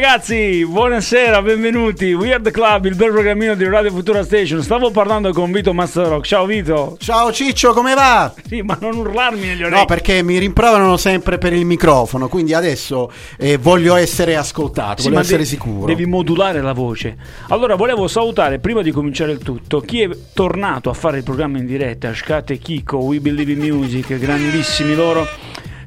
Ragazzi, buonasera, benvenuti. Weird Club, il bel programmino di Radio Futura Station. Stavo parlando con Vito Master Rock. Ciao Vito. Ciao Ciccio, come va? Sì, ma non urlarmi negli orecchi. No, perché mi rimproverano sempre per il microfono, quindi adesso eh, voglio essere ascoltato, Sì, voglio essere de- sicuro. Devi modulare la voce. Allora, volevo salutare prima di cominciare il tutto chi è tornato a fare il programma in diretta, Scate Kiko, We Believe in Music, grandissimi loro.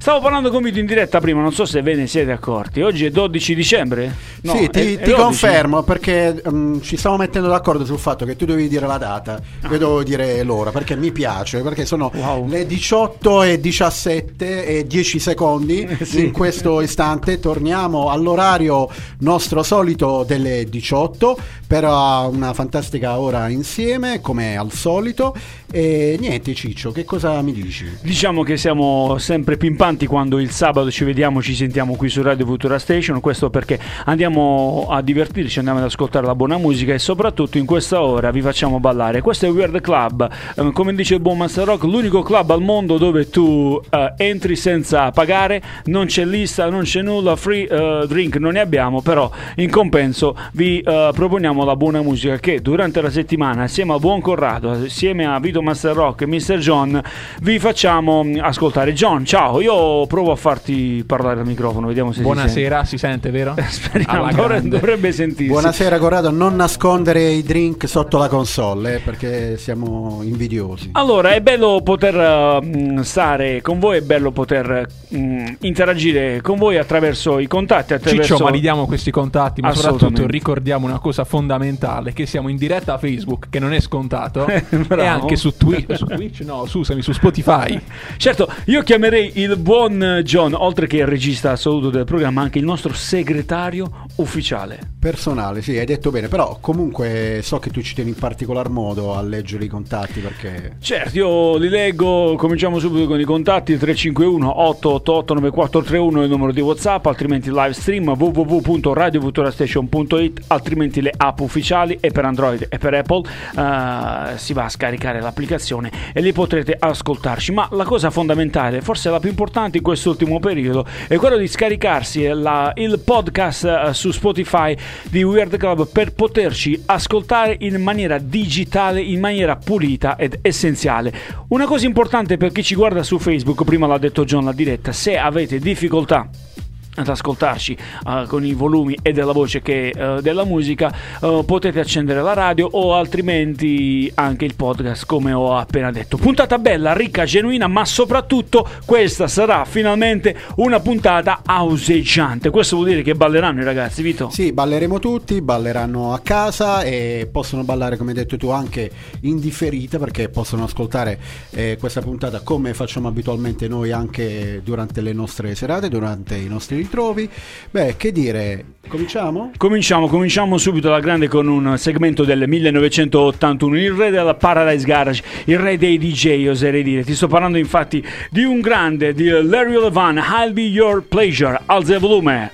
Stavo parlando con Vito in diretta prima, non so se ve ne siete accorti. Oggi è 12 dicembre? No, sì, è- ti, è ti 12. confermo perché mm, ci stiamo mettendo d'accordo sul fatto che tu devi dire la data, io devo dire l'ora perché mi piace, perché sono Wow. le 18 e 17 e 10 secondi Eh, sì. in questo istante. Torniamo all'orario nostro solito delle 18 per una fantastica ora insieme come al solito. E niente, Ciccio, che cosa mi dici? Diciamo che siamo sempre pimpanti quando il sabato ci vediamo, ci sentiamo qui su Radio Futura Station, questo perché andiamo a divertirci, andiamo ad ascoltare la buona musica e soprattutto in questa ora vi facciamo ballare. Questo è Weird Club, Eh, come dice il buon Master Rock, l'unico club al mondo dove tu eh, entri senza pagare, non c'è lista, non c'è nulla, free eh, drink non ne abbiamo, però in compenso vi eh, proponiamo la buona musica che durante la settimana assieme al buon Corrado, assieme a Vito Master Rock e Mr. John vi facciamo mm, ascoltare. John, ciao, io provo a farti parlare al microfono, vediamo se Buonasera, si sente, vero? si sente. Speriamo, Alla dovrebbe, dovrebbe sentirsi. Buonasera Corrado, non nascondere i drink sotto la console eh, perché siamo invidiosi. Allora, è bello poter uh, mh, stare con voi, è bello poter mh, interagire con voi attraverso i contatti, attraverso... Ciccio, validiamo questi contatti, ma soprattutto ricordiamo una cosa fondamentale, che siamo in diretta a Facebook, che non è scontato, e anche su, Twi- su Twitch, no, scusami, su Spotify. Certo, io chiamerei il buon John, oltre che il regista assoluto del programma, anche il nostro segretario ufficiale. Personale, sì, hai detto bene, però comunque so che tu ci tieni in particolar modo a leggere i contatti perché... Certo, io li leggo, cominciamo subito con i contatti, 351 888 9431 è il numero di Whatsapp, altrimenti live stream www.radiofuturastation.it, altrimenti le app ufficiali e per Android e per Apple eh, si va a scaricare l'applicazione e lì potrete ascoltarci, ma la cosa fondamentale, forse la più importante in quest'ultimo periodo, è quello di scaricarsi la- il podcast eh, su Spotify di Weird Club per poterci ascoltare in maniera digitale, in maniera pulita ed essenziale. Una cosa importante per chi ci guarda su Facebook, prima l'ha detto John la diretta, se avete difficoltà ad ascoltarci eh, con i volumi e della voce che eh, della musica eh, potete accendere la radio o altrimenti anche il podcast come ho appena detto. Puntata bella ricca genuina ma soprattutto questa sarà finalmente una puntata auseggiante. Questo vuol dire che balleranno i ragazzi Vito? Sì, balleremo tutti, balleranno a casa e possono ballare, come hai detto tu, anche in differita perché possono ascoltare eh, questa puntata come facciamo abitualmente noi anche durante le nostre serate, durante i nostri ritrovi. Beh, che dire, cominciamo? Cominciamo, cominciamo subito alla grande con un segmento del 1981, il re della Paradise Garage, il re dei DJ, oserei dire. Ti sto parlando infatti di un grande, di Larry Levan, I'll Be Your Pleasure, alza il volume.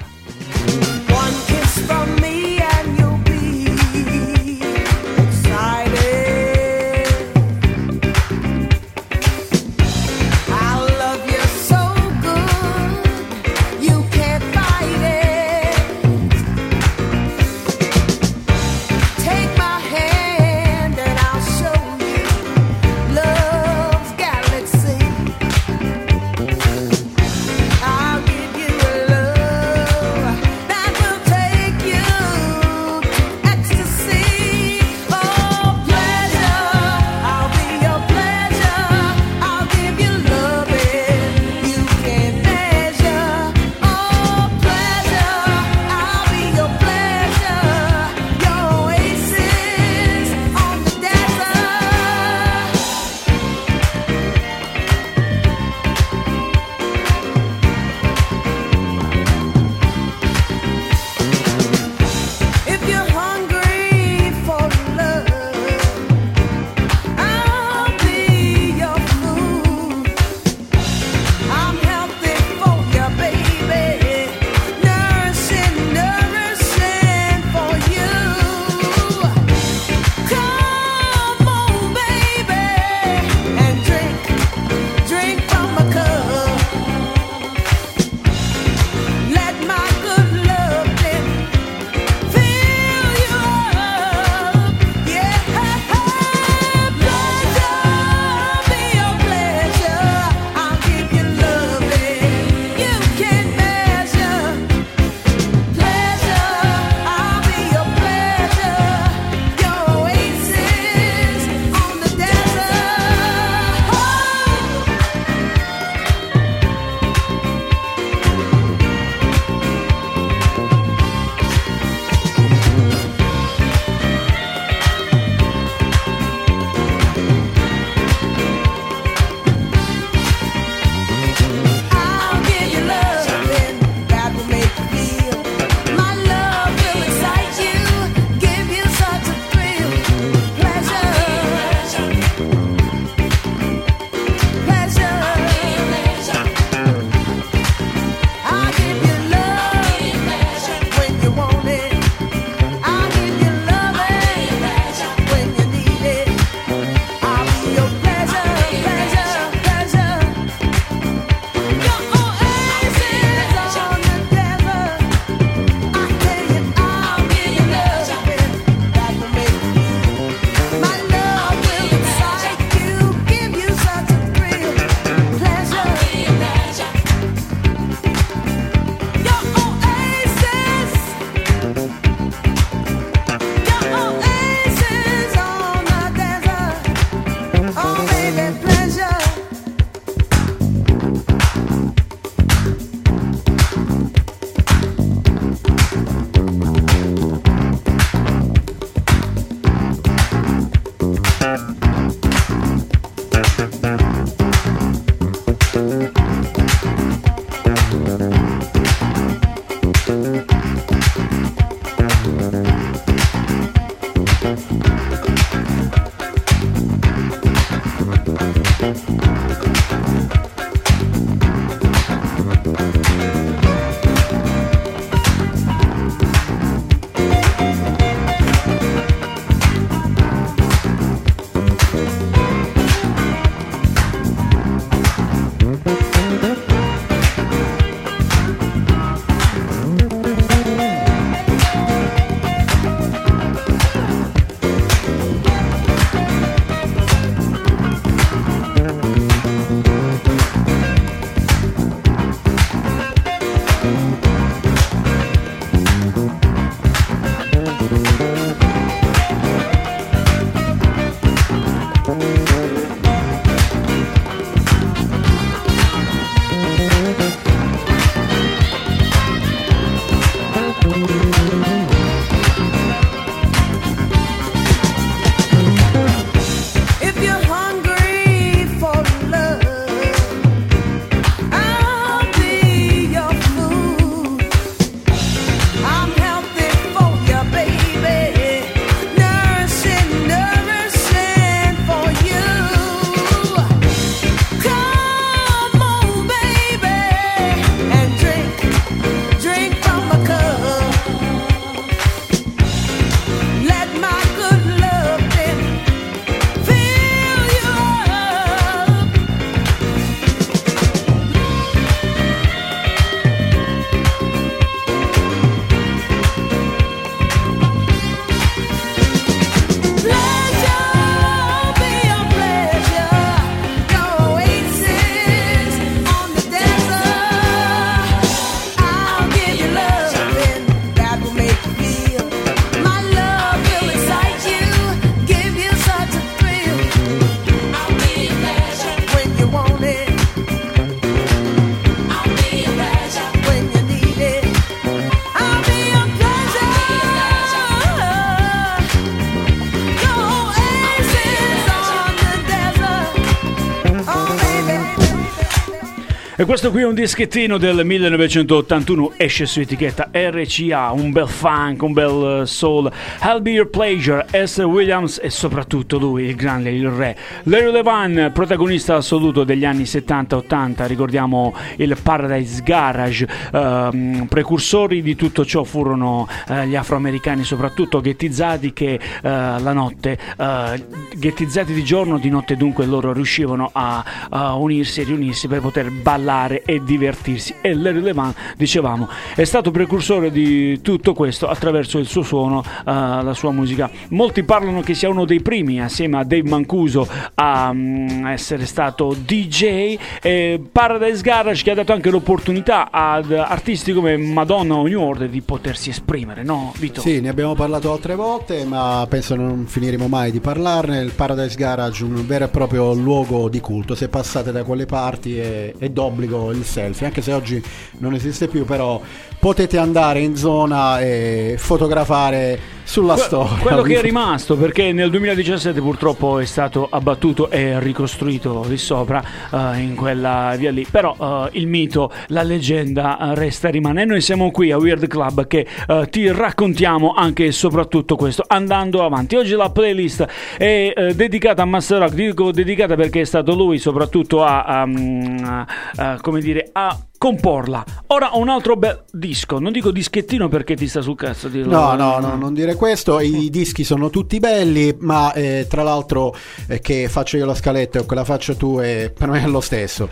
Questo qui è un dischettino del 1981, esce su etichetta RCA, un bel funk, un bel eh, soul. I'll Be Your Pleasure, Esther Williams e soprattutto lui, il grande, il re. Larry Levan, protagonista assoluto degli anni 70-80, ricordiamo il Paradise Garage, ehm, precursori di tutto ciò furono eh, gli afroamericani, soprattutto ghettizzati che eh, la notte, eh, ghettizzati di giorno, di notte dunque loro riuscivano a, a unirsi e riunirsi per poter ballare e divertirsi. E Larry Levan, dicevamo, è stato precursore di tutto questo attraverso il suo suono, eh, la sua musica. Molti parlano che sia uno dei primi, assieme a Dave Mancuso, a mm, essere stato DJ. E Paradise Garage che ha dato anche l'opportunità ad artisti come Madonna o New Order di potersi esprimere, no, Vito? Sì, ne abbiamo parlato altre volte, ma penso non finiremo mai di parlarne. Il Paradise Garage un vero e proprio luogo di culto. Se passate da quelle parti è, è d'obbligo il selfie, anche se oggi non esiste più, però potete andare in zona e fotografare sulla Que- storia. Quello che è rimasto, perché nel 2017 purtroppo è stato abbattuto e ricostruito lì sopra, eh, in quella via lì. Però eh, il mito, la leggenda eh, resta e rimane. E noi siamo qui a Weird Club che ti raccontiamo anche e soprattutto questo, andando avanti. Oggi la playlist è dedicata a Master Rock, dico dedicata perché è stato lui soprattutto a, a- a- come dire, a comporla. Ora ho un altro bel disco, non dico dischettino perché ti sta sul cazzo dirlo. No, no, no, non dire questo. I dischi sono tutti belli, ma eh, tra l'altro eh, che faccio io la scaletta o che la faccio tu è, per me è lo stesso.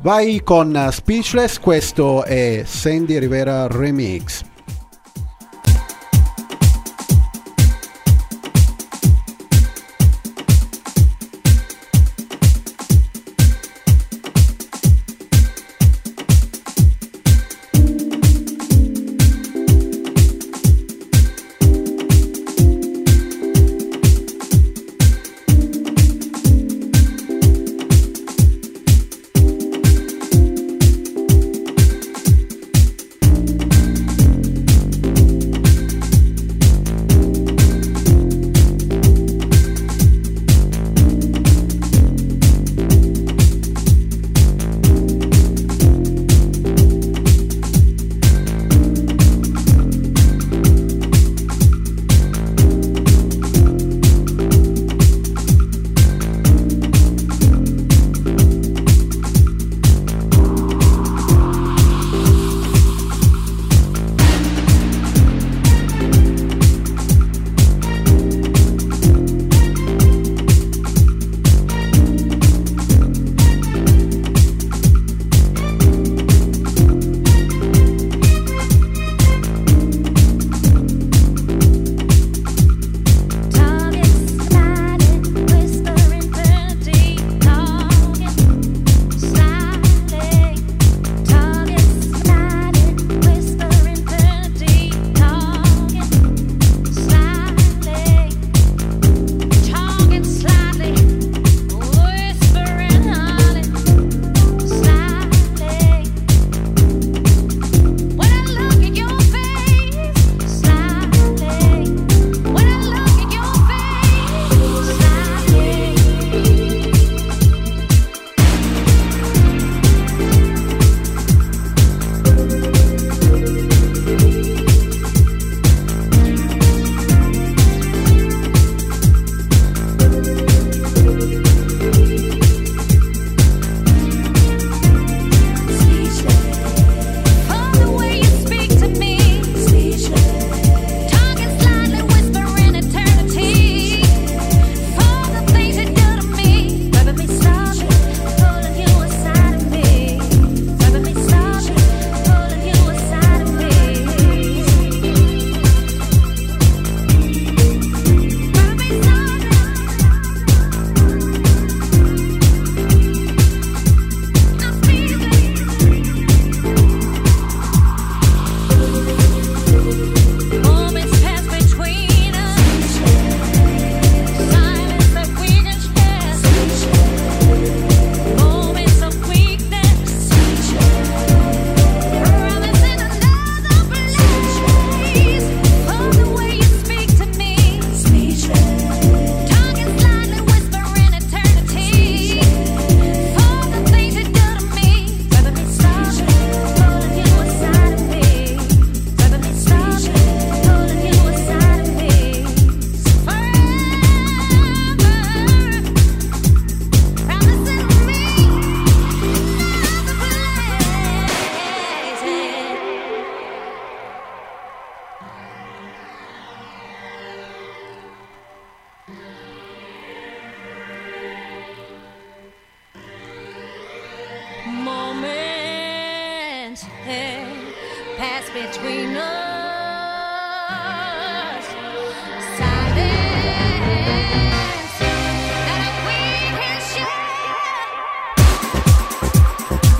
Vai con eh, Speechless, questo è Sandy Rivera Remix.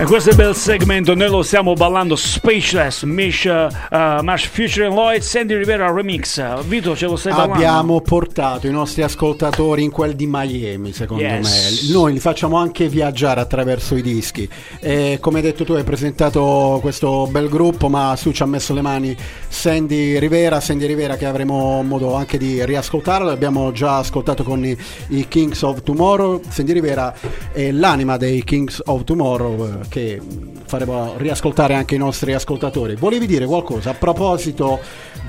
Questo è il bel segmento, noi lo stiamo ballando Speechless, Mish, uh, Mash Future and Lloyd, Sandy Rivera Remix. Vito, ce lo stai ballando? Abbiamo portato i nostri ascoltatori in quel di Miami, secondo Yes. me. Noi li facciamo anche viaggiare attraverso i dischi. E come hai detto tu, hai presentato questo bel gruppo, ma su ci ha messo le mani Sandy Rivera. Sandy Rivera che avremo modo anche di riascoltarlo. L'abbiamo già ascoltato con i, i Kings of Tomorrow. Sandy Rivera è l'anima dei Kings of Tomorrow eh, che faremo riascoltare anche i nostri ascoltatori. Volevi dire qualcosa a proposito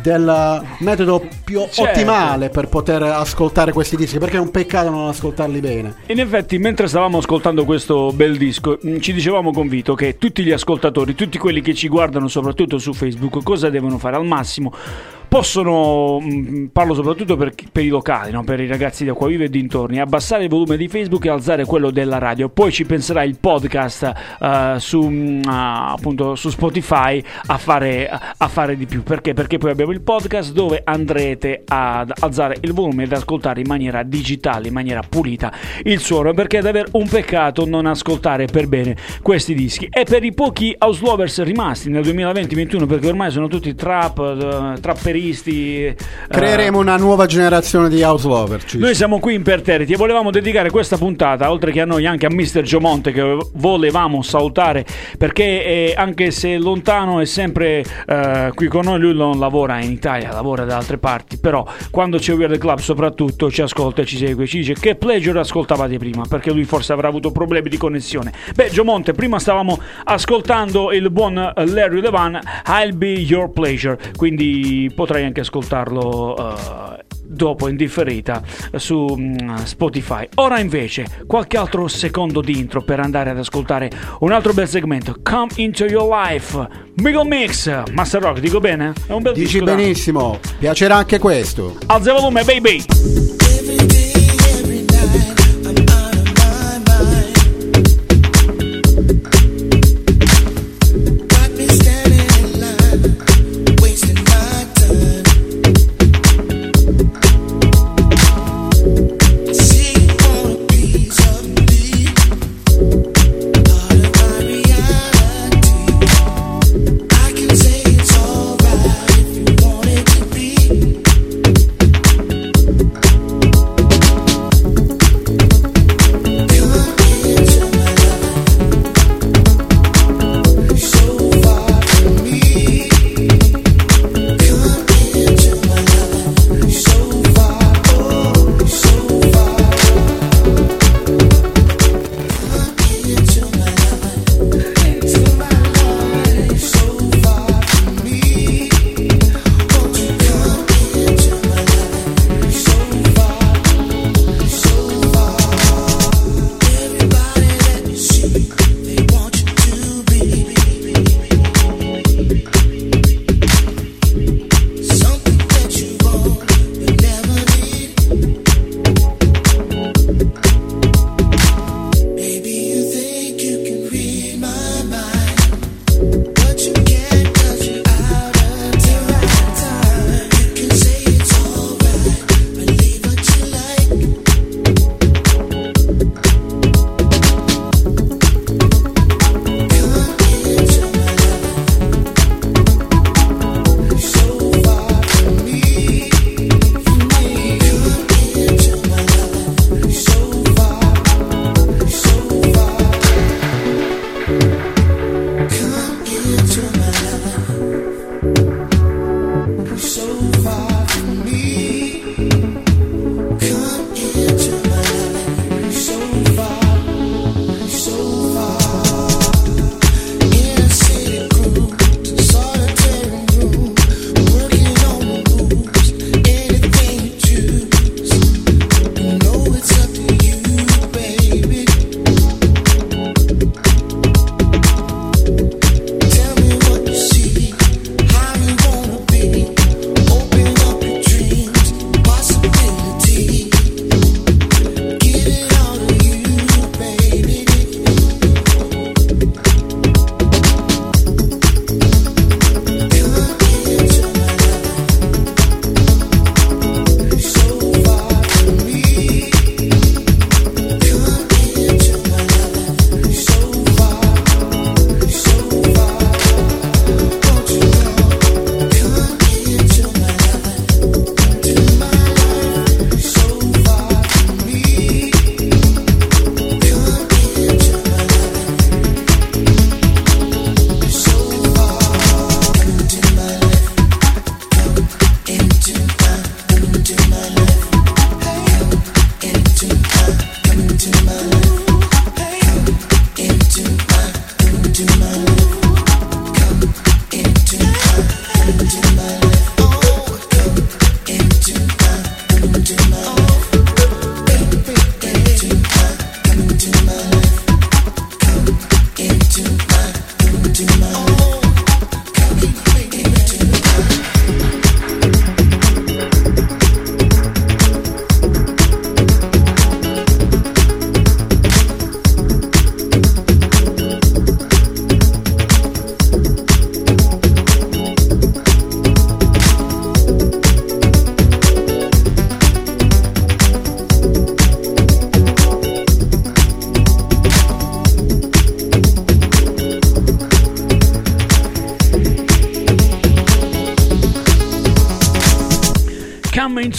del metodo più Certo. ottimale per poter ascoltare questi dischi? Perché è un peccato non ascoltarli bene. In effetti, mentre stavamo ascoltando questo bel disco, mh, ci dicevamo con Vito che tutti gli ascoltatori, tutti quelli che ci guardano soprattutto su Facebook, cosa devono fare? Al massimo possono, mh, parlo soprattutto per, per i locali, no? per i ragazzi da qua vive e dintorni, abbassare il volume di Facebook e alzare quello della radio. Poi ci penserà il podcast eh, su, ah, appunto, su Spotify a fare, a fare di più. Perché? Perché poi abbiamo il podcast dove andrete ad alzare il volume ed ascoltare in maniera digitale, in maniera pulita il suono. Perché è davvero un peccato non ascoltare per bene questi dischi. E per i pochi house lovers rimasti nel 2020-2021, perché ormai sono tutti trap, eh, trapperisti. Eh, Creeremo una nuova generazione di house lover. Ciccio. noi siamo qui imperterriti e volevamo dedicare questa puntata, oltre che a noi, anche a Mr. Giomonte che volevamo salutare perché eh, anche se lontano è sempre eh, qui con noi, lui non lavora in Italia, lavora da altre parti, però quando c'è Weird Club soprattutto ci ascolta e ci segue, ci dice che pleasure ascoltavate prima, perché lui forse avrà avuto problemi di connessione. Beh Giomonte, prima stavamo ascoltando il buon Larry Levan, I'll Be Your Pleasure, quindi potrai anche ascoltarlo... eh, dopo in differita su mm, Spotify. Ora invece qualche altro secondo di intro per andare ad ascoltare un altro bel segmento. Come into your life. Middle Mix. Master Rock, dico bene? È un bel Dici disco, benissimo, piacerà anche questo. Alza il volume, baby.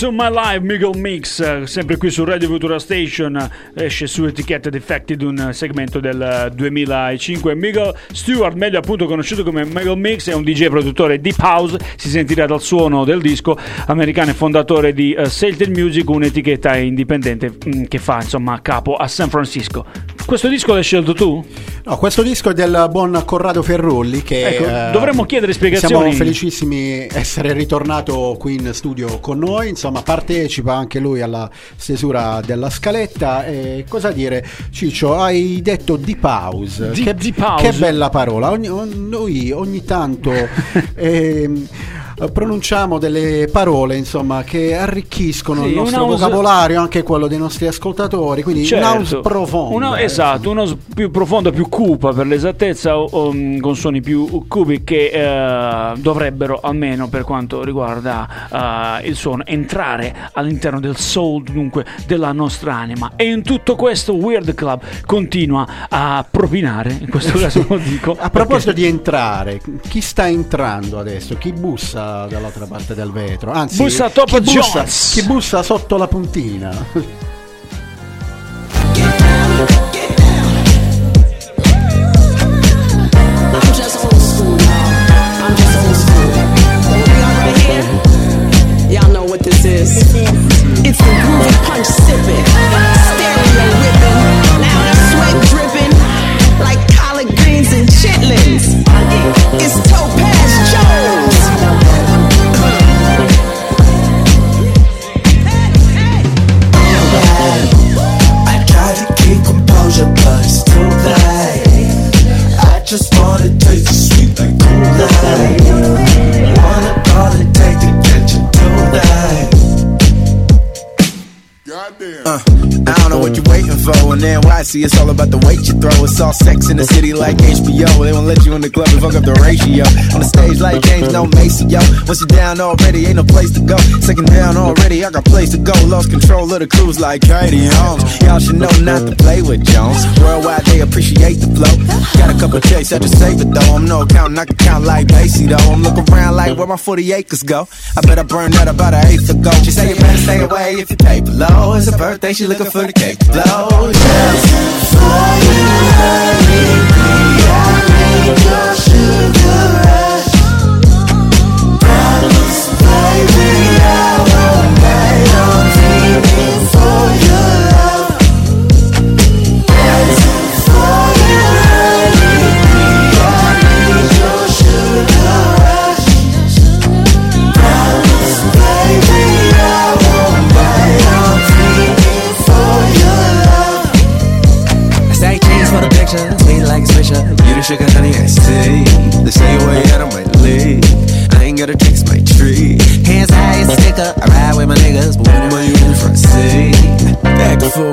Into My Life, Miguel Mix, eh, sempre qui su Radio Futura Station, eh, esce su etichetta Defected un segmento del eh, 2005. Miguel Stewart, meglio appunto conosciuto come Miguel Mix, è un DJ produttore deep house, si sentirà dal suono del disco, americano e fondatore di uh, Sailed Music, un'etichetta indipendente mm, che fa insomma capo a San Francisco. Questo disco l'hai scelto tu? No, questo disco è del buon Corrado Ferrulli che Ecco, eh, dovremmo chiedere spiegazioni. Siamo felicissimi essere ritornato qui in studio con noi, insomma partecipa anche lui alla stesura della scaletta. E cosa dire Ciccio, hai detto house, Deep- che, che bella parola, ogni, on- noi ogni tanto ehm, pronunciamo delle parole insomma che arricchiscono Sì, il nostro house- vocabolario, anche quello dei nostri ascoltatori, quindi un house profondo. Uno- esatto, uno più profondo, più cupa per l'esattezza, o, o, mm, con suoni più cubi che eh, dovrebbero, almeno per quanto riguarda eh, il suono, entrare all'interno del soul, dunque della nostra anima. E in tutto questo Weird Club continua a propinare, in questo caso lo dico. A proposito di entrare, chi sta entrando adesso? Chi bussa dall'altra parte del vetro? Anzi, Bussa Top chi bussa, chi bussa sotto la puntina? sauce you in the city like HBO. They won't let you in the club and fuck up the ratio. On the stage like James, no Macy, yo. Once you're down already, ain't no place to go. Second down already, I got place to go. Lost control of the cruise like Katie Holmes. Y'all should know not to play with Jones. Worldwide, they appreciate the flow. Got a couple checks, I just save it though. I'm no accountant, I can count like Basie though. I'm looking around like where my 40 acres go. I bet I burned that about an eighth ago. She say you better stay away if your paper low. It's her birthday, she looking for the cake blow. Yeah. I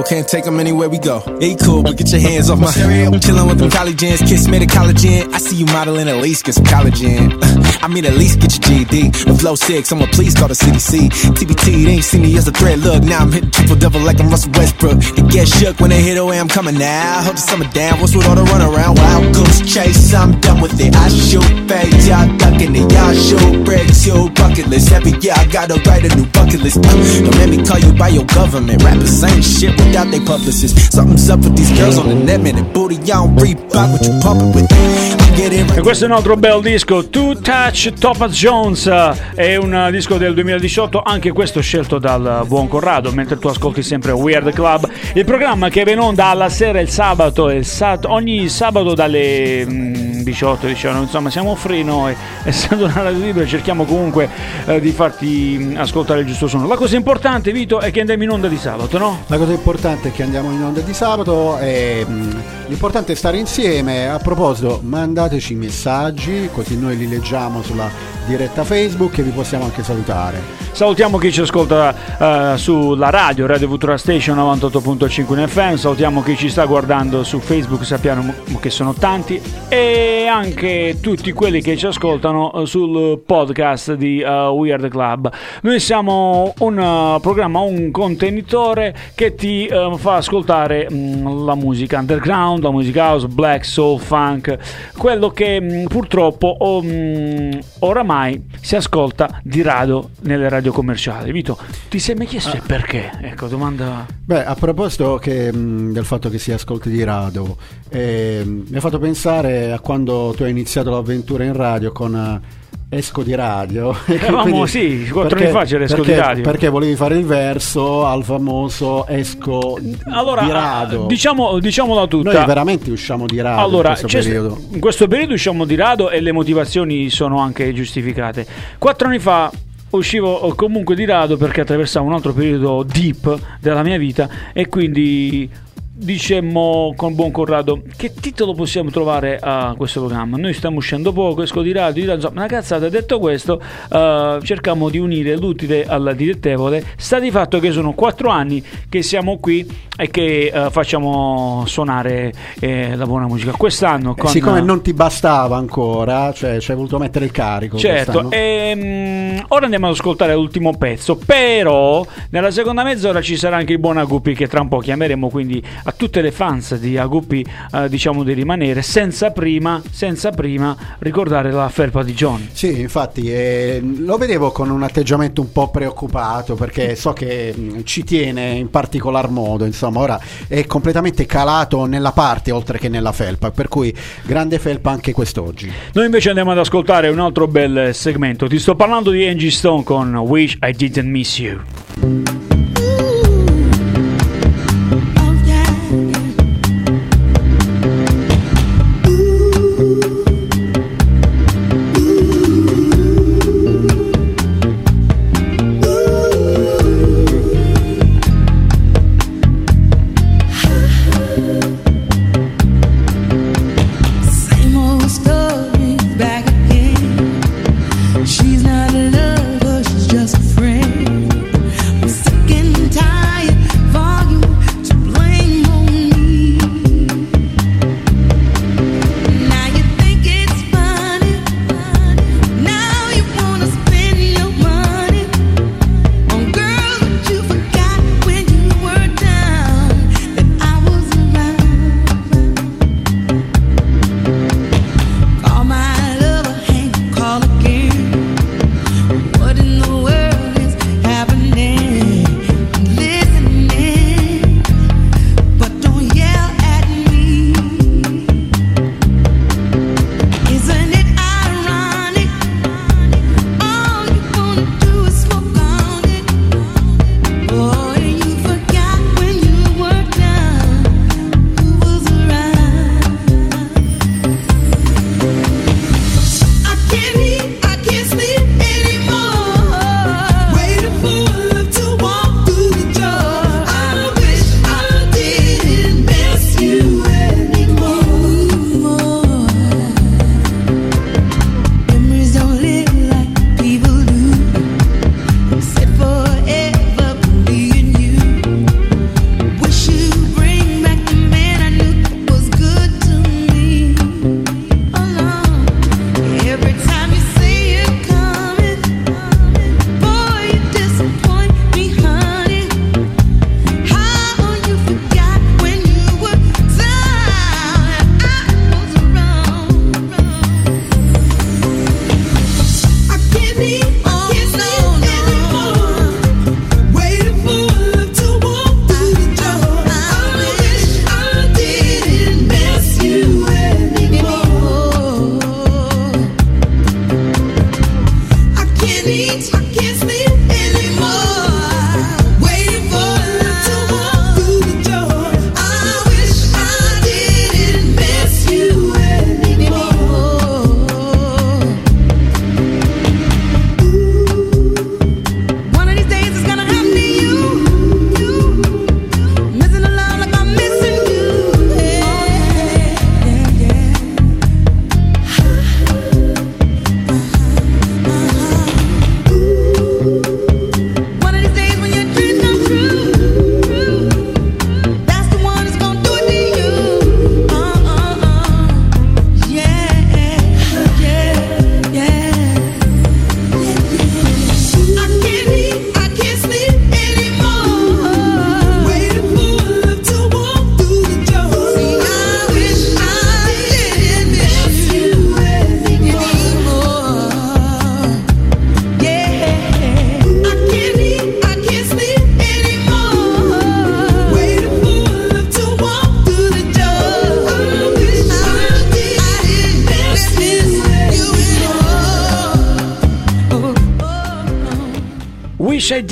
can't take 'em anywhere we go. Ain't cool, but get your hands off my stereo. Chillin' with them college kiss me the collagen. I see you modeling, at least get some collagen. I mean, at least get your GD. The flow sick, someone please call the CDC. TBT, they ain't see me as a threat. Look, now I'm hitting triple double like I'm Russell Westbrook. They get shook when they hit away, I'm coming now. Hope the summer down, what's with all the run around? Wild goose chase, I'm done with it. I shoot fades, y'all ducking it. Y'all shoot bricks, you bucket list. Every year I gotta write a new bucket list. Don't let me call you by your government. Rappers ain't shit without they publicists. Something's up with these girls on the net, man. That booty, y'all don't Reebok what you pumping with. E questo è un altro bel disco, Two Touch Topaz Jones, è un disco del 2018, anche questo scelto dal buon Corrado, mentre tu ascolti sempre Weird Club, il programma che va in onda alla sera il sabato, il sat- ogni sabato dalle mm, 18, diciamo, insomma siamo free noi, essendo una radio libera cerchiamo comunque eh, di farti mm, ascoltare il giusto suono. La cosa importante, Vito, è che andiamo in onda di sabato, no? La cosa importante è che andiamo in onda di sabato e mh, l'importante è stare insieme. A proposito, mandateci messaggi così noi li leggiamo sulla diretta Facebook e vi possiamo anche salutare. Salutiamo chi ci ascolta eh, sulla radio, Radio Futura Station 98.5 in FM, salutiamo chi ci sta guardando su Facebook, sappiamo che sono tanti, e anche tutti quelli che ci ascoltano eh, sul podcast di eh, Weird Club. Noi siamo un eh, programma, un contenitore che ti eh, fa ascoltare mm, la musica underground, la musica house, black, soul, funk, quello che mm, purtroppo oh, mm, oramai si ascolta di rado nelle radio commerciali. Vito, ti sei mai chiesto il perché? Ecco, domanda... Beh, a proposito che, mh, del fatto che si ascolti di radio, ehm, mi ha fatto pensare a quando tu hai iniziato l'avventura in radio con eh, Esco di radio. Eravamo, sì, quattro anni fa c'era Esco di perché- Radio. Perché volevi fare il verso al famoso Esco Allora, di radio. diciamo, diciamola tutta. Noi veramente usciamo di radio Allora, in questo periodo. in questo periodo usciamo di rado e le motivazioni sono anche giustificate. Quattro anni fa uscivo comunque di rado perché attraversavo un altro periodo deep della mia vita e quindi dicemmo con buon Corrado che titolo possiamo trovare a questo programma? Noi stiamo uscendo poco esco di radio, di radio insomma una cazzata detto questo eh, cerchiamo di unire l'utile al dilettevole. Sta di fatto che sono quattro anni che siamo qui e che eh, facciamo suonare eh, la buona musica. Quest'anno con Siccome non ti bastava ancora, cioè ci hai voluto mettere il carico. Certo, ehm, ora andiamo ad ascoltare l'ultimo pezzo, però nella seconda mezz'ora ci sarà anche il buon Aguppi che tra un po' chiameremo, quindi a tutte le fans di Aguppi eh, diciamo di rimanere senza prima, senza prima ricordare la felpa di John. Sì, infatti eh, lo vedevo con un atteggiamento un po' preoccupato perché so che mh, ci tiene in particolar modo, insomma, ora è completamente calato nella parte oltre che nella felpa, per cui grande felpa anche quest'oggi. Noi invece andiamo ad ascoltare un altro bel segmento, ti sto parlando di Angie Stone con Wish I Didn't Miss You.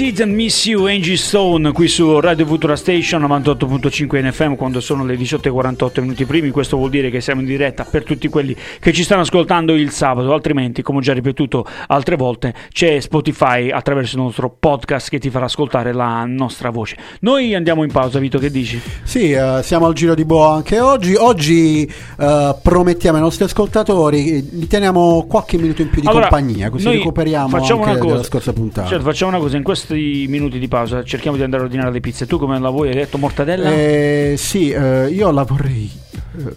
Didn't Miss You, Angie Stone, qui su Radio Futura Station 98.5 in FM quando sono le 18.48 minuti primi. Questo vuol dire che siamo in diretta per tutti quelli che ci stanno ascoltando il sabato, altrimenti, come ho già ripetuto altre volte, c'è Spotify attraverso il nostro podcast che ti farà ascoltare la nostra voce. Noi andiamo in pausa, Vito, che dici? Sì, eh, siamo al giro di boa anche oggi. Oggi eh, promettiamo ai nostri ascoltatori, gli teniamo qualche minuto in più di Allora, compagnia, così recuperiamo facciamo anche una cosa. della scorsa puntata. Certo, facciamo una cosa, in questi minuti di pausa cerchiamo di andare a ordinare le pizze. Tu come la vuoi? Hai detto mortadella? Eh, sì, eh, io la vorrei,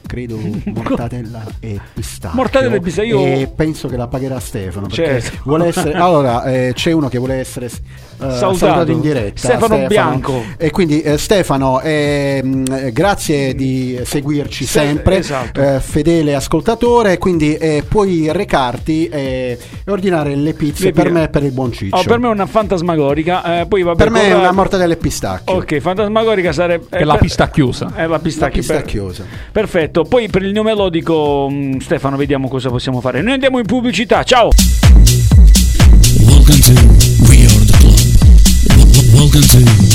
credo, mortadella e pistacchio. Mortadella e pistacchio, io- E penso che la pagherà Stefano. Perché Certo. vuole essere, allora, eh, c'è uno che vuole essere eh, Salutato. salutato in diretta. Stefano Bianco. E quindi eh, Stefano, ehm, eh, grazie di seguirci Se- sempre, esatto. eh, fedele ascoltatore, quindi eh, puoi recarti e ordinare le pizze Le per me e per il buon Ciccio. Oh, per me è una fantasmagorica. eh, poi vabbè, Per me è una mortadella e pistacchio. Ok, fantasmagorica sarebbe. È la pista chiusa. È la pistacchio. La per- pistacchiosa. Perfetto. Poi per il nome melodico, mh, Stefano, vediamo cosa possiamo fare. Noi andiamo in pubblicità. Ciao. Welcome to We Are the Club. Welcome to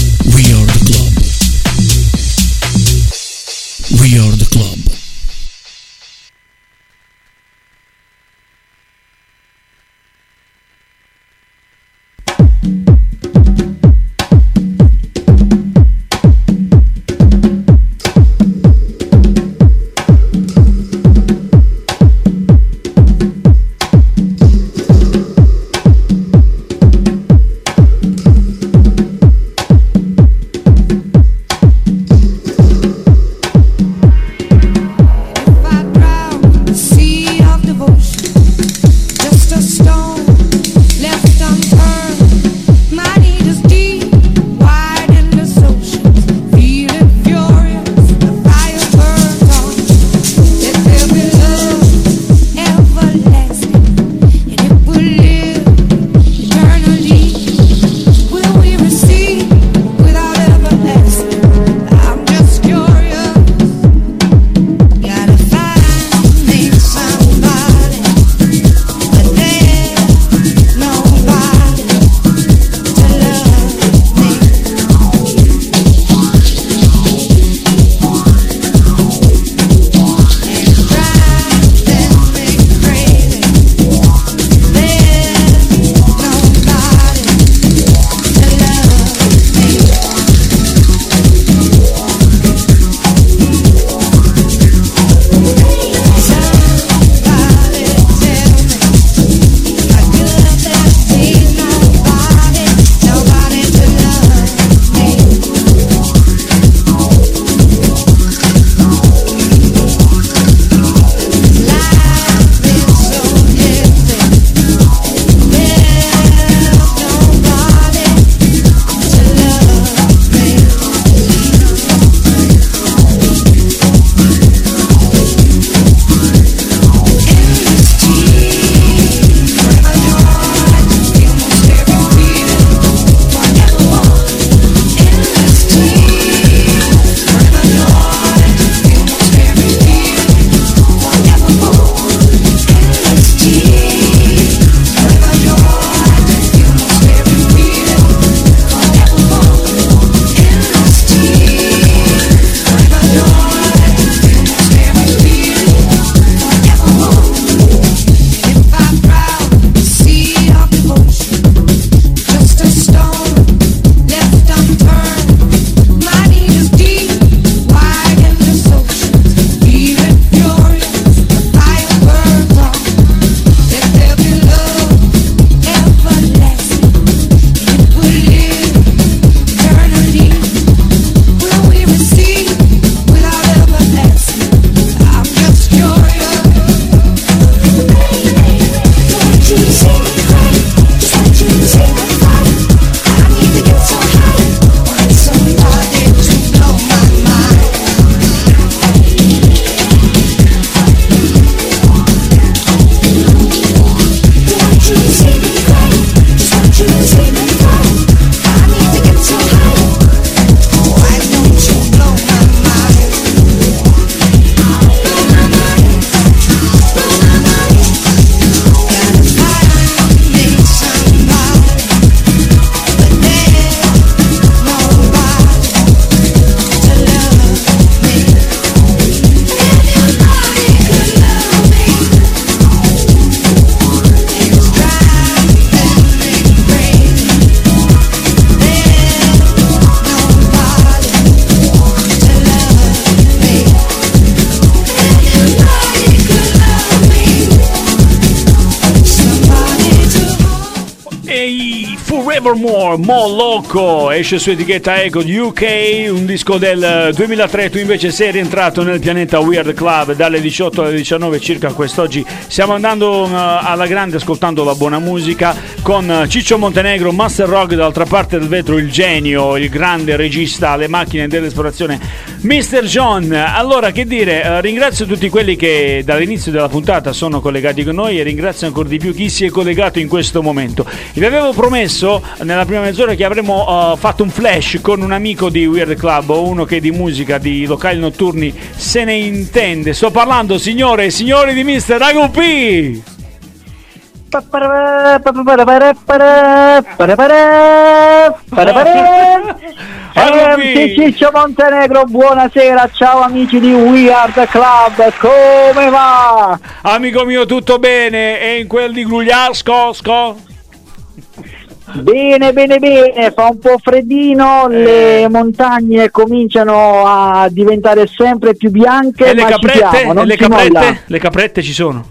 esce su etichetta Ego UK, un disco del 2003, tu invece sei rientrato nel pianeta Weird Club dalle 18 alle 19 circa quest'oggi, stiamo andando uh, alla grande ascoltando la buona musica con uh, Ciccio Montenegro, Master Rock, dall'altra parte del vetro il genio, il grande regista, le macchine dell'esplorazione, Mr. John. Allora che dire, uh, ringrazio tutti quelli che dall'inizio della puntata sono collegati con noi e ringrazio ancora di più chi si è collegato in questo momento. Vi avevo promesso nella prima mezz'ora che avremmo uh, fatto un flash con un amico di Weird Club o uno che di musica, di locali notturni se ne intende. Sto parlando, signore e signori di Mr. P. MC Ciccio Montenegro, buonasera, ciao amici di We Are The Club, come va? Amico mio, tutto bene? E in quel di Grugliasco? Sco? Bene, bene, bene, fa un po' freddino, Eh. le montagne cominciano a diventare sempre più bianche, E le caprette? siamo, E le caprette? Le caprette ci sono.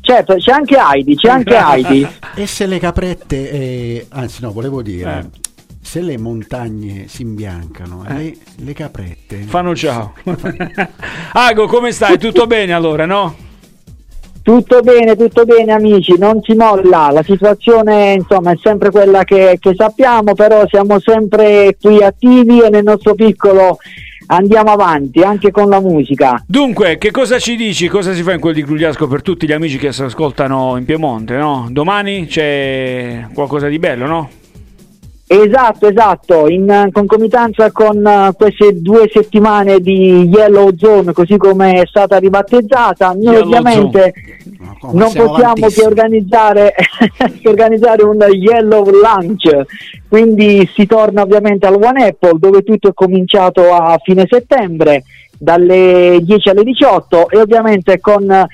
Certo, c'è anche Heidi, c'è anche Heidi. E se le caprette, eh, anzi no, volevo dire, Eh. se le montagne si imbiancano, le, le caprette... Fanno ciao. Ago, come stai? Tutto bene allora, no? Tutto bene, tutto bene amici, non si molla, la situazione insomma è sempre quella che, che sappiamo, però siamo sempre qui attivi e nel nostro piccolo andiamo avanti anche con la musica. Dunque, che cosa ci dici? Cosa si fa in quel di Grugliasco per tutti gli amici che si ascoltano in Piemonte, no? Domani c'è qualcosa di bello, no? Esatto, esatto, in concomitanza con eh, queste due settimane di Yellow Zone, così come è stata ribattezzata, noi Yellow ovviamente No, non siamo possiamo che organizzare, che organizzare un Yellow Lunch, quindi si torna ovviamente al One Apple dove tutto è cominciato a fine settembre dalle 10 alle 18 e ovviamente con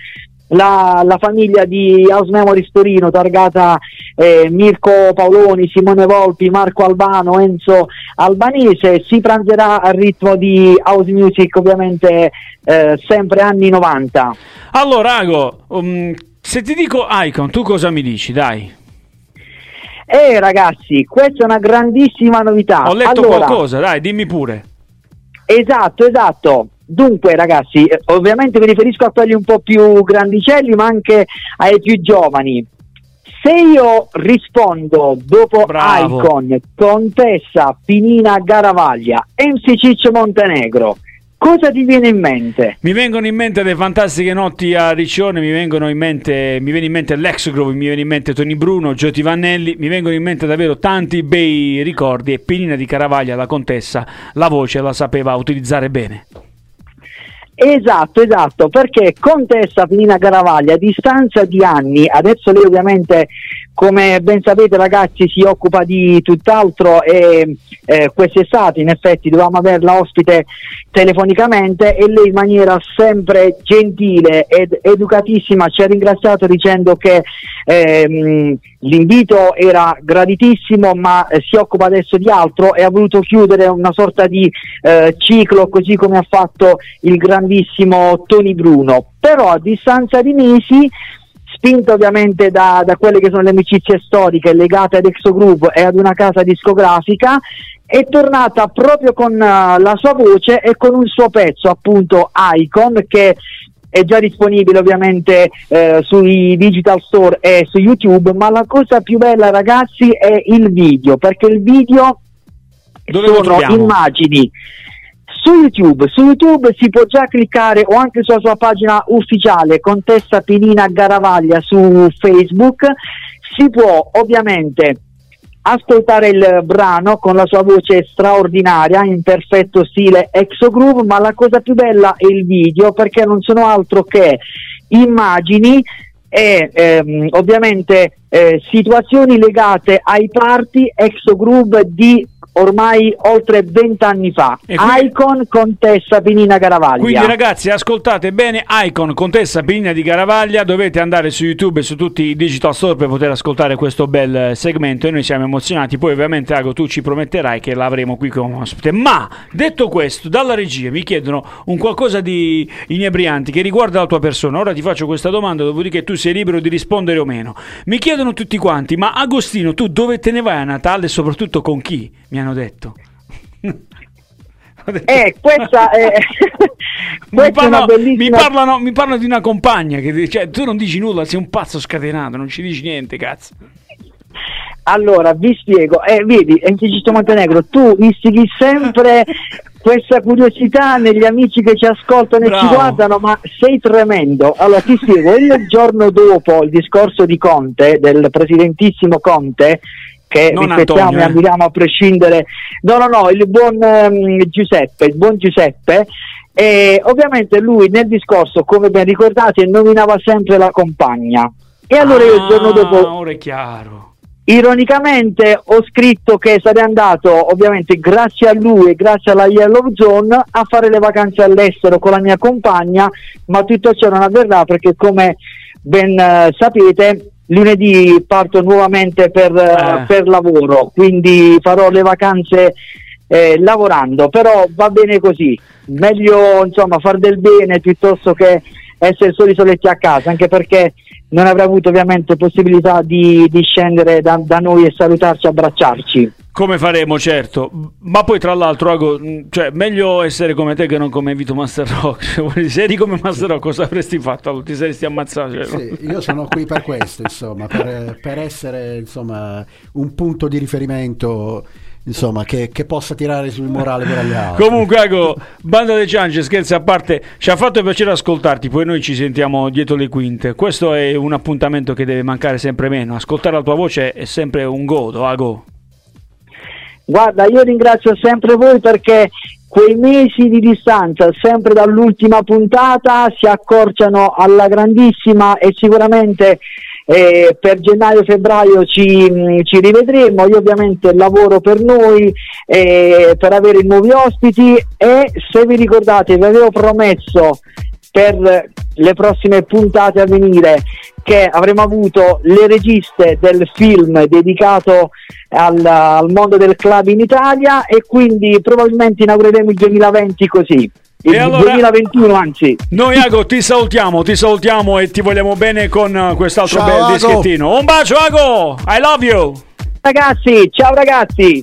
la, la famiglia di House Memories Torino targata eh, Mirko Paoloni, Simone Volpi, Marco Albano, Enzo Albanese si pranzerà al ritmo di house music ovviamente eh, sempre anni 90 Allora, Ago, um, se ti dico Icon, tu cosa mi dici? Dai, Eh ragazzi, questa è una grandissima novità. ho letto Allora, qualcosa, dai, dimmi pure. Esatto, esatto. Dunque ragazzi, eh, ovviamente mi riferisco a quelli un po' più grandicelli, ma anche ai più giovani. Se io rispondo dopo Bravo. Icon, Contessa, Pinina Garavaglia, MC Ciccio Montenegro, cosa ti viene in mente? Mi vengono in mente le fantastiche notti a Riccione, mi vengono in mente, mi viene in mente Lex Grove, mi viene in mente Tony Bruno, Gioti Vannelli, mi vengono in mente davvero tanti bei ricordi e Pinina di Caravaglia, la contessa, la voce la sapeva utilizzare bene. Esatto, esatto, perché Contessa Pinina Garavaglia a distanza di anni, adesso lei ovviamente come ben sapete ragazzi si occupa di tutt'altro e eh, quest'estate in effetti dovevamo averla ospite telefonicamente e lei in maniera sempre gentile ed educatissima ci ha ringraziato dicendo che ehm, l'invito era graditissimo ma eh, si occupa adesso di altro e ha voluto chiudere una sorta di eh, ciclo così come ha fatto il grandissimo Tony Bruno. Però a distanza di mesi spinto ovviamente da, da quelle che sono le amicizie storiche legate ad Exo Group e ad una casa discografica è tornata proprio con eh, la sua voce e con un suo pezzo appunto Icon che è già disponibile ovviamente eh, sui digital store e su YouTube ma la cosa più bella ragazzi è il video perché il video Dove sono immagini su YouTube, su YouTube si può già cliccare o anche sulla sua pagina ufficiale Contessa Pinina Garavaglia su Facebook, si può ovviamente ascoltare il brano con la sua voce straordinaria in perfetto stile Exo Groove, ma la cosa più bella è il video perché non sono altro che immagini e ehm, ovviamente eh, situazioni legate ai party Exo Groove di ormai oltre vent'anni fa. Quindi- Icon Contessa Pinina Caravaglia. Quindi ragazzi ascoltate bene Icon Contessa Pigna di Caravaglia, dovete andare su YouTube e su tutti i digital store per poter ascoltare questo bel eh, segmento e noi siamo emozionati, poi ovviamente Ago tu ci prometterai che l'avremo qui come ospite. Ma detto questo, dalla regia mi chiedono un qualcosa di inebrianti che riguarda la tua persona, ora ti faccio questa domanda, dopodiché tu sei libero di rispondere o meno. Mi chiedono tutti quanti, ma Agostino tu dove te ne vai a Natale e soprattutto con chi? Mi hanno detto. Detto- Eh, questa è, mi, una parlano, mi, bellissima parlano, mi parlano di una compagna che cioè, tu non dici nulla, sei un pazzo scatenato, non ci dici niente, cazzo. Allora, vi spiego, eh, vedi, Encicito Montenegro, tu istighi sempre questa curiosità negli amici che ci ascoltano e Bravo. ci guardano, ma sei tremendo. Allora, ti spiego, il giorno dopo il discorso di Conte, del presidentissimo Conte, che Non rispettiamo Antonio, e eh. ammiriamo a prescindere, no, no, no, il buon ehm, Giuseppe, il buon Giuseppe, e ovviamente lui nel discorso, come ben ricordate, nominava sempre la compagna. E allora io il giorno Ah, dopo ora è chiaro. Ironicamente ho scritto che sarei andato, ovviamente grazie a lui e grazie alla Yellow Zone, a fare le vacanze all'estero con la mia compagna, ma tutto ciò non avverrà perché come ben eh, sapete lunedì parto nuovamente per, eh, per lavoro, quindi farò le vacanze eh, lavorando, però va bene così, meglio insomma far del bene piuttosto che essere soli soletti a casa, anche perché non avrei avuto ovviamente possibilità di, di scendere da, da noi e salutarci, abbracciarci. Come faremo, certo. Ma poi, tra l'altro, Ago, mh, cioè, meglio essere come te che non come Vito Master Rock. Se eri come Master Rock, cosa avresti fatto? Ti saresti ammazzato. cioè, Sì, io sono qui per questo, insomma, per, per essere insomma, un punto di riferimento insomma, che, che possa tirare sul morale per gli altri. Comunque, Ago, Banda dei Ciance, scherzi a parte, ci ha fatto piacere ascoltarti, poi noi ci sentiamo dietro le quinte. Questo è un appuntamento che deve mancare sempre meno. Ascoltare la tua voce è sempre un godo, Ago. Guarda, io ringrazio sempre voi perché quei mesi di distanza, sempre dall'ultima puntata, si accorciano alla grandissima e sicuramente eh, per gennaio-febbraio ci, mh, ci rivedremo. Io ovviamente lavoro per noi, eh, per avere nuovi ospiti e se vi ricordate vi avevo promesso per le prossime puntate a venire che avremo avuto le registe del film dedicato al, al mondo del club in Italia e quindi probabilmente inaugureremo il 2020 così. Il E allora- 2021 anzi. Noi, Ago, ti salutiamo, ti salutiamo e ti vogliamo bene con eh, quest'altro Ciao, bel Ago. dischettino. Un bacio, Ago! I love you! Ragazzi, ciao ragazzi!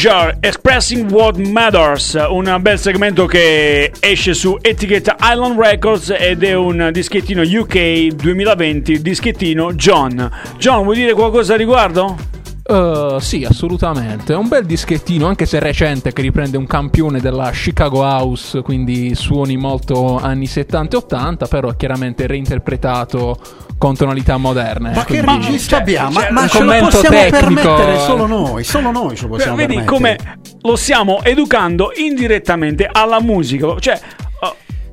Disclosure Expressing What Matters, un bel segmento che esce su etichetta Island Records ed è un dischettino UK 2020, dischettino John. John, vuoi dire qualcosa a riguardo? Uh, sì, assolutamente. È un bel dischettino, anche se recente, che riprende un campione della Chicago House, quindi suoni molto anni 70 e 80, però chiaramente reinterpretato con tonalità moderne. Ma che quindi- regista abbiamo? Ma, cioè, ma un ce lo possiamo tecnico, permettere solo noi, solo noi ce lo possiamo Vedi permettere. come lo stiamo educando indirettamente alla musica. Cioè,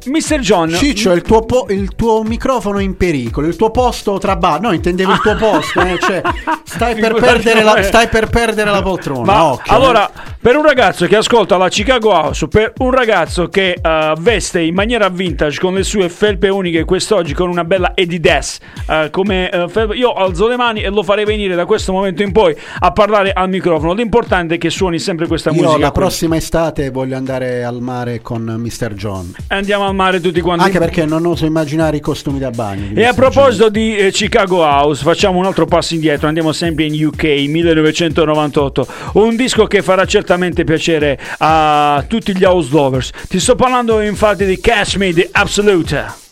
Mr. John... Ciccio, il tuo, po- il tuo microfono è in pericolo, il tuo posto tra bar. No, intendevo il tuo posto, eh, cioè, stai, per la, com'è. stai per perdere la poltrona. Ma occhio, allora, per un ragazzo che ascolta la Chicago House, per un ragazzo che eh, veste in maniera vintage con le sue felpe uniche quest'oggi con una bella Adidas, eh, come eh, felpe- io alzo le mani e lo farei venire da questo momento in poi a parlare al microfono. L'importante è che suoni sempre questa Io musica. la qui. prossima estate voglio andare al mare con Mr. John. Andiamo al mare tutti quanti. Anche perché non oso immaginare i costumi da bagno. E a proposito di eh, Chicago House, facciamo un altro passo indietro, andiamo sempre in UK 1998, un disco che farà certamente piacere a tutti gli house lovers. Ti sto parlando infatti di Catch Me the Absolute.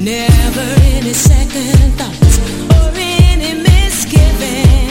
Never any second thoughts or any misgiving.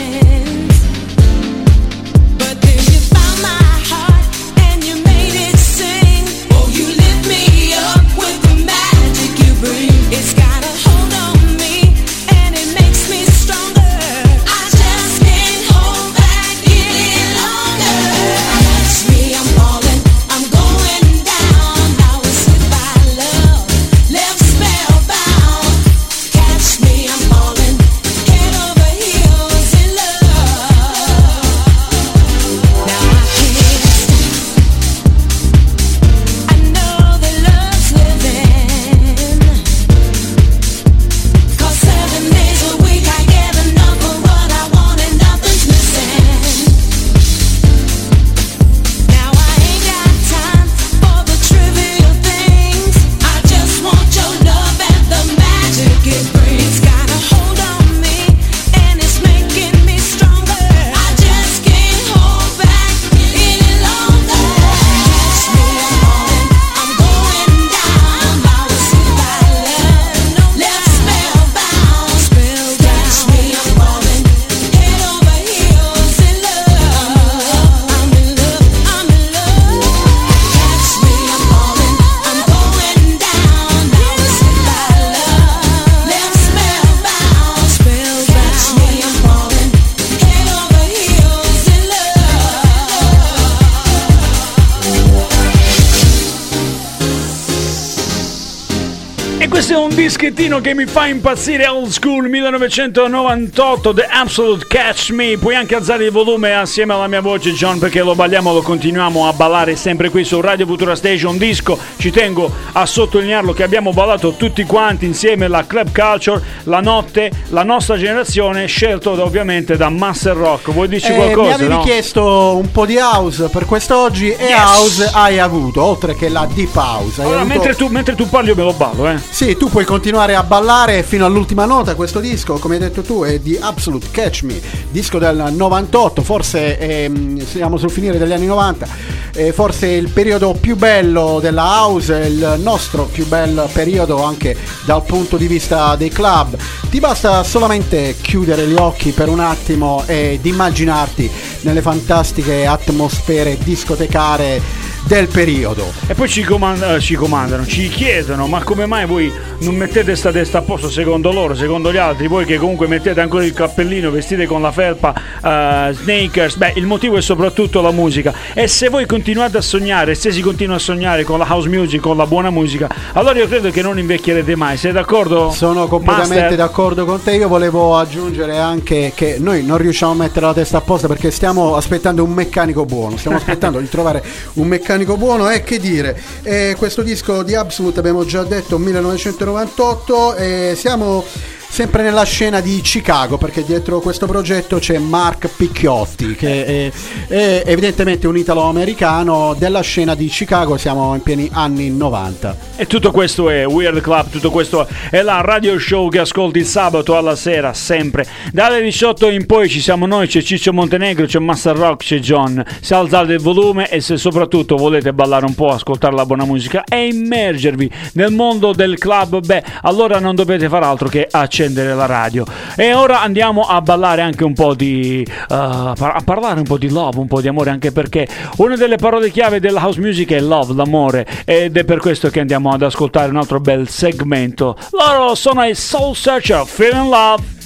Dischettino che mi fa impazzire old school 1998 The Absolute Catch Me puoi anche alzare il volume assieme alla mia voce John perché lo balliamo lo continuiamo a ballare sempre qui su Radio Futura Station disco ci tengo a sottolinearlo che abbiamo ballato tutti quanti insieme la club culture la notte la nostra generazione scelto da- ovviamente da Master Rock vuoi dirci Eh, qualcosa mi avevi no? chiesto un po' di house per quest'oggi e Yes. house hai avuto, oltre che la deep house. Allora, avuto- mentre, tu, mentre tu parli io me lo ballo eh Sì, tu puoi continuare a ballare fino all'ultima nota. Questo disco, come hai detto tu, è di Absolute Catch Me, disco del 98, forse ehm, siamo sul finire degli anni 90, eh, forse il periodo più bello della house, il nostro più bel periodo anche dal punto di vista dei club. Ti basta solamente chiudere gli occhi per un attimo ed immaginarti nelle fantastiche atmosfere discotecare del periodo. E poi ci, comand- eh, ci comandano, ci chiedono, ma come mai voi non mettete sta testa a posto secondo loro, secondo gli altri, voi che comunque mettete ancora il cappellino, vestite con la felpa, eh, snakers, beh il motivo è soprattutto la musica. E se voi continuate a sognare, se si continua a sognare con la house music, con la buona musica, allora io credo che non invecchierete mai, sei d'accordo? Sono completamente Master? d'accordo con te. Io volevo aggiungere anche che noi non riusciamo a mettere la testa a posto perché stiamo aspettando un meccanico buono. Stiamo aspettando di trovare un meccanico buono. E che dire, eh, questo disco di Absolute abbiamo già detto 1998. E siamo sempre nella scena di Chicago perché dietro questo progetto c'è Mark Picchiotti che è, è evidentemente un italo-americano della scena di Chicago. Siamo in pieni anni 90. E tutto questo è Weird Club, tutto questo è la radio show che ascolti il sabato alla sera, sempre. Dalle 18 in poi ci siamo noi, c'è Ciccio Montenegro, c'è Master Rock, c'è John. Se alzate il volume e se soprattutto volete ballare un po', ascoltare la buona musica e immergervi nel mondo del club, beh, allora non dovete fare altro che accendere la radio. E ora andiamo a ballare anche un po' di... uh, a parlare un po' di love, un po' di amore, anche perché una delle parole chiave della house music è love, l'amore. Ed è per questo che andiamo ad ascoltare un altro bel segmento. Loro sono i Soul Searcher, Feeling Love.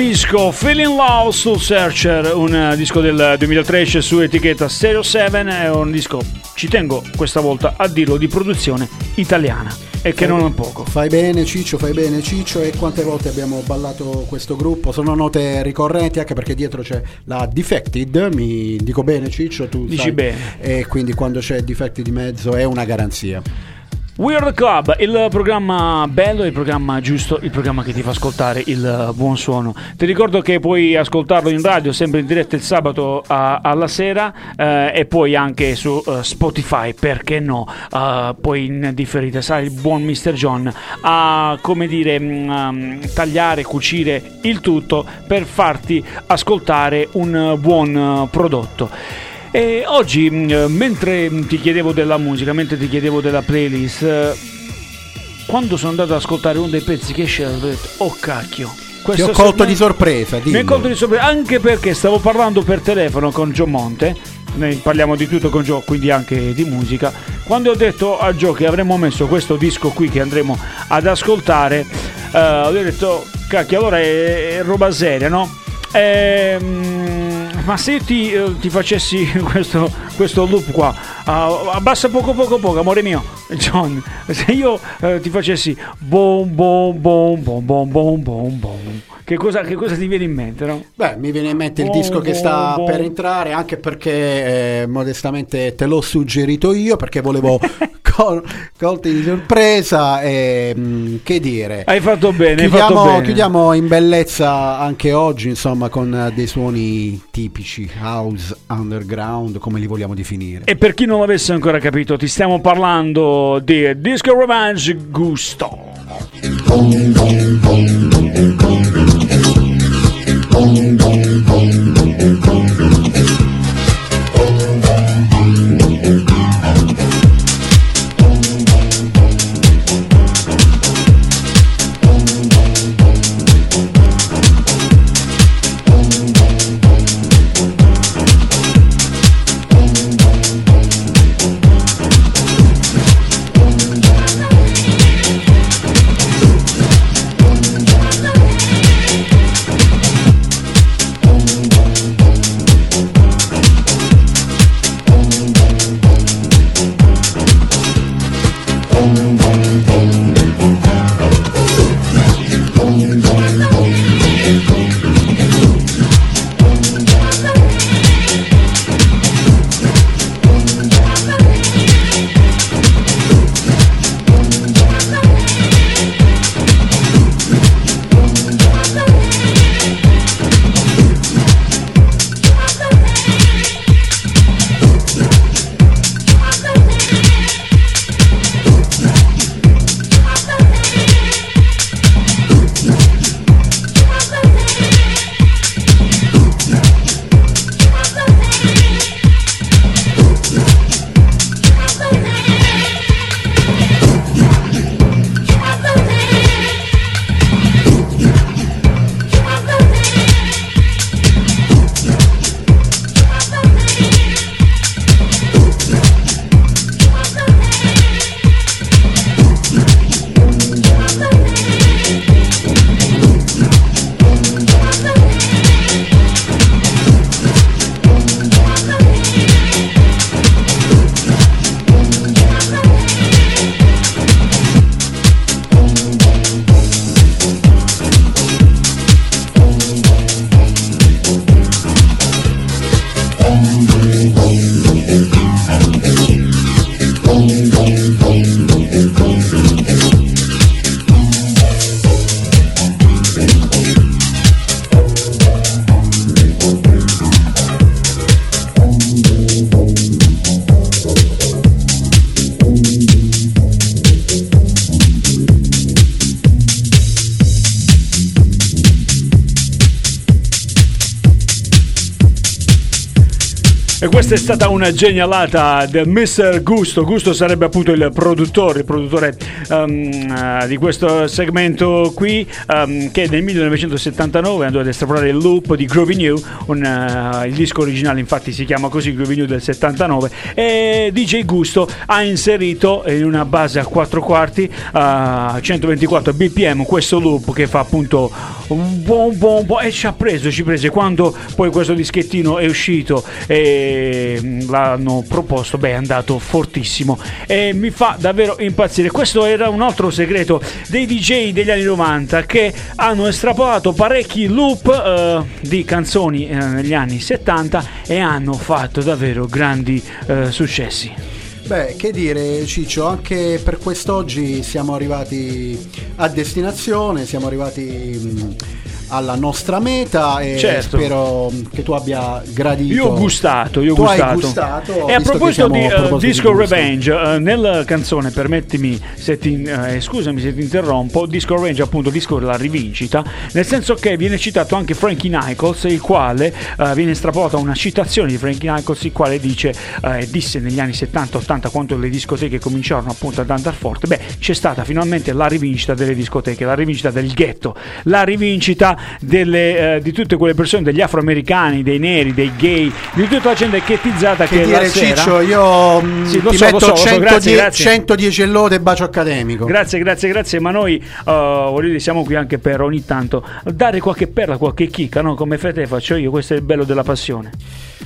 Disco, Feeling Love Soul Searcher, un eh, disco del 2013 su etichetta Stereo 7, è un disco, ci tengo questa volta a dirlo, di produzione italiana e che non è poco. Fai bene Ciccio, fai bene Ciccio e quante volte abbiamo ballato questo gruppo? Sono note ricorrenti anche perché dietro c'è la Defected, mi dico bene Ciccio, tu Dici sai. bene. E quindi quando c'è Defected di mezzo è una garanzia. Weird Club, il programma bello, il programma giusto, il programma che ti fa ascoltare il buon suono. Ti ricordo che puoi ascoltarlo in radio sempre in diretta il sabato a- alla sera eh, e poi anche su eh, Spotify, perché no? Eh, poi in differita, sai, il buon Mr. John a come dire um, tagliare, cucire il tutto per farti ascoltare un buon prodotto. E oggi, mh, mentre ti chiedevo della musica, mentre ti chiedevo della playlist, quando sono andato ad ascoltare uno dei pezzi che c'era, ho detto, oh cacchio. Ti questo ho colto di sorpresa, Mi dillo. ha colto di sorpresa, anche perché stavo parlando per telefono con Gio Monte, noi parliamo di tutto con Gio, quindi anche di musica. Quando ho detto a Gio che avremmo messo questo disco qui che andremo ad ascoltare, eh, ho detto, cacchio, allora è, è roba seria, no? Ehm, ma se io ti, eh, ti facessi questo, questo loop qua, ah, abbassa poco poco poco, amore mio, John, se io eh, ti facessi bom bom bom bom bom bom bom bom, che cosa, che cosa ti viene in mente, no? Beh, mi viene in mente il disco che boom, sta boom. per entrare, anche perché eh, modestamente te l'ho suggerito io, perché volevo sono colti di sorpresa e mm, che dire. Hai fatto bene, chiudiamo, fatto bene. chiudiamo in bellezza anche oggi, insomma, con dei suoni tipici house underground, come li vogliamo definire. E per chi non l'avesse ancora capito, ti stiamo parlando di Disco Revenge Gusto. Boom, boom, boom, boom, boom, boom, boom, boom, boom, boom. Questa è stata una genialata del Mr. Gusto. Gusto sarebbe appunto il produttore, il produttore eh, di questo segmento qui, ehm, che nel 1979 andò ad estrapolare il loop di Groovy New. un, eh, il disco originale, infatti, si chiama così Groovy New del 79. E DJ Gusto ha inserito in una base a 4 quarti a 124 bpm questo loop che fa appunto un buon buon e ci ha preso, ci prese quando poi questo dischettino è uscito e mm, l'hanno proposto, beh è andato fortissimo e mi fa davvero impazzire. Questo era un altro segreto dei DJ degli anni 90 che hanno estrapolato parecchi loop eh, di canzoni eh, negli anni 70 e hanno fatto davvero grandi eh, successi. Beh, che dire Ciccio, anche per quest'oggi siamo arrivati a destinazione, siamo arrivati mh, alla nostra meta e Certo. spero che tu abbia gradito. Io ho gustato, io ho gustato. gustato, E a proposito di a eh, proposito di Disco gusto. Revenge, eh, nella canzone, permettimi se ti, eh, scusami se ti interrompo, Disco Revenge appunto disco della rivincita, nel senso che viene citato anche Frankie Nichols, il quale viene estrapolata una citazione di Frankie Nichols, il quale dice, disse negli anni 70-80 quando le discoteche cominciarono appunto ad andare forte, beh c'è stata finalmente la rivincita delle discoteche, la rivincita del ghetto, la rivincita delle, eh, di tutte quelle persone, degli afroamericani, dei neri, dei gay, di tutta la gente ghettizzata che, Che la dire sera... Ciccio, io mh, Sì, ti so, metto so, lo so, 110, grazie, grazie. 110 lode e bacio accademico. Grazie, grazie, grazie, ma noi uh, dire, siamo qui anche per ogni tanto dare qualche perla, qualche chicca, no? come frate faccio io, questo è il bello della passione.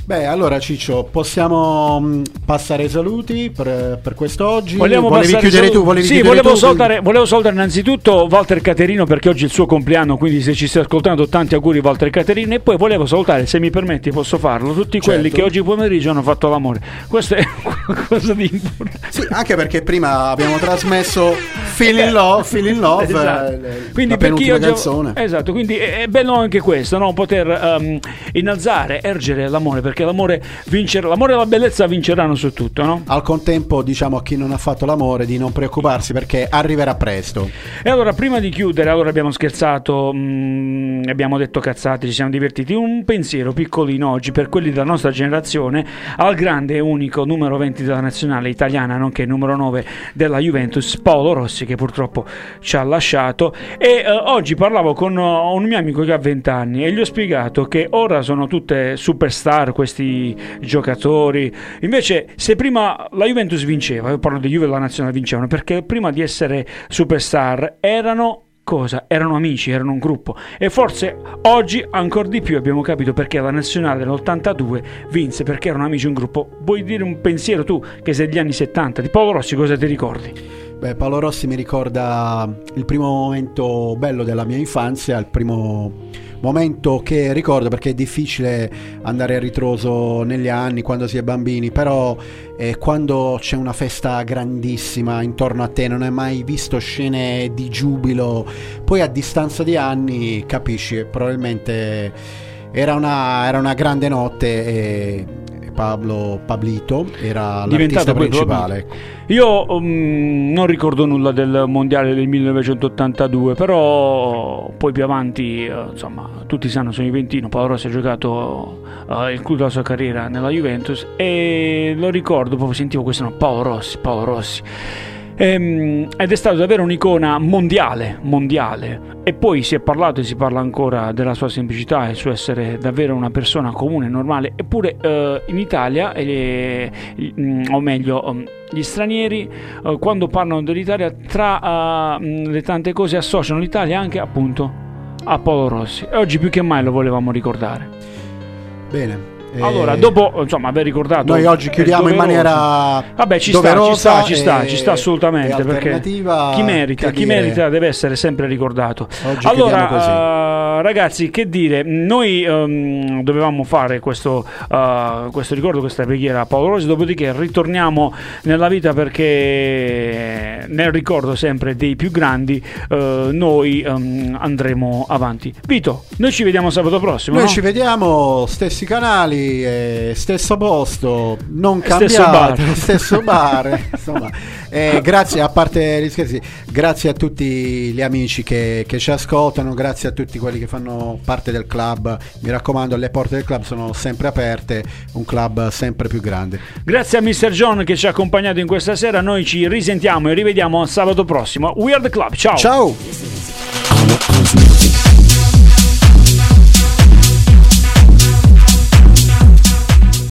Beh, allora Ciccio, possiamo mh, passare ai saluti per, per quest'oggi? Vogliamo volevi chiudere solo- tu? Volevi sì, volevo tu? salutare, volevo salutare innanzitutto Walter Caterino perché oggi è il suo compleanno, quindi se ci stai ascoltando tanti auguri Walter Caterino e poi volevo salutare, se mi permetti posso farlo, tutti quelli Certo. che oggi pomeriggio hanno fatto l'amore. Questo è qualcosa di importante. Sì, anche perché prima abbiamo trasmesso Feel in Love, Feel in Love Esatto. eh, Quindi per chi oggi canzone. esatto, quindi è, bello anche questo, no? poter ehm, innalzare, ergere l'amore, perché l'amore vincerà, l'amore e la bellezza vinceranno su tutto, no? Al contempo diciamo a chi non ha fatto l'amore di non preoccuparsi perché arriverà presto. E allora, prima di chiudere, allora abbiamo scherzato, mm, abbiamo detto cazzate, ci siamo divertiti. Un pensiero piccolino oggi per quelli della nostra generazione al grande e unico numero 20 della nazionale italiana, nonché numero 9 della Juventus, Paolo Rossi, che purtroppo ci ha lasciato. E eh, oggi parlavo con uh, un mio amico che ha 20 anni e gli ho spiegato che ora sono tutte superstar questi giocatori. Invece, se prima la Juventus vinceva, io parlo di Juve e la nazionale vincevano, perché prima di essere superstar erano cosa? Erano amici, erano un gruppo. E forse oggi ancora di più abbiamo capito perché la nazionale nell'82 vinse, perché erano amici un gruppo. Vuoi dire un pensiero tu, che sei degli anni 70, di Paolo Rossi, cosa ti ricordi? Beh, Paolo Rossi mi ricorda il primo momento bello della mia infanzia, il primo momento che ricordo perché è difficile andare a ritroso negli anni quando si è bambini, però eh, quando c'è una festa grandissima intorno a te, non hai mai visto scene di giubilo, poi a distanza di anni capisci, probabilmente era una, era una grande notte e Pablo Pablito era Diventato principale. Io um, non ricordo nulla del mondiale del 1982, però poi più avanti, eh, insomma, tutti sanno, sono Juventino, Paolo Rossi ha giocato eh, il clou della sua carriera nella Juventus e lo ricordo, proprio sentivo questo nome, Paolo Rossi, Paolo Rossi. Ehm, ed è stato davvero un'icona mondiale, mondiale. E poi si è parlato e si parla ancora della sua semplicità e il suo essere davvero una persona comune, normale. Eppure eh, in Italia, eh, mm, o meglio, um, gli stranieri eh, quando parlano dell'Italia, tra eh, mm, le tante cose associano l'Italia anche appunto a Paolo Rossi. E oggi più che mai lo volevamo ricordare. Bene. Eh, Allora, dopo insomma aver ricordato Noi oggi chiudiamo in maniera Vabbè, ci sta, ci sta, ci sta, ci sta assolutamente perché chi merita, chi merita deve essere sempre ricordato. Oggi chiudiamo così. Allora, eh, ragazzi, che dire, noi ehm, dovevamo fare questo, eh, questo ricordo, questa preghiera a Paolo Rosi, dopodiché ritorniamo nella vita perché nel ricordo sempre dei più grandi eh, noi ehm, andremo avanti. Vito, noi ci vediamo sabato prossimo. Noi no? ci vediamo, stessi canali, Quindi eh, stesso posto, non Stesso cambiato, bar. stesso bar. insomma. Eh, grazie, a parte gli scherzi, grazie a tutti gli amici che, che ci ascoltano, grazie a tutti quelli che fanno parte del club. Mi raccomando, le porte del club sono sempre aperte, un club sempre più grande. Grazie a Mr. John che ci ha accompagnato in questa sera. Noi ci risentiamo e rivediamo sabato prossimo. We are the club. Ciao. Ciao!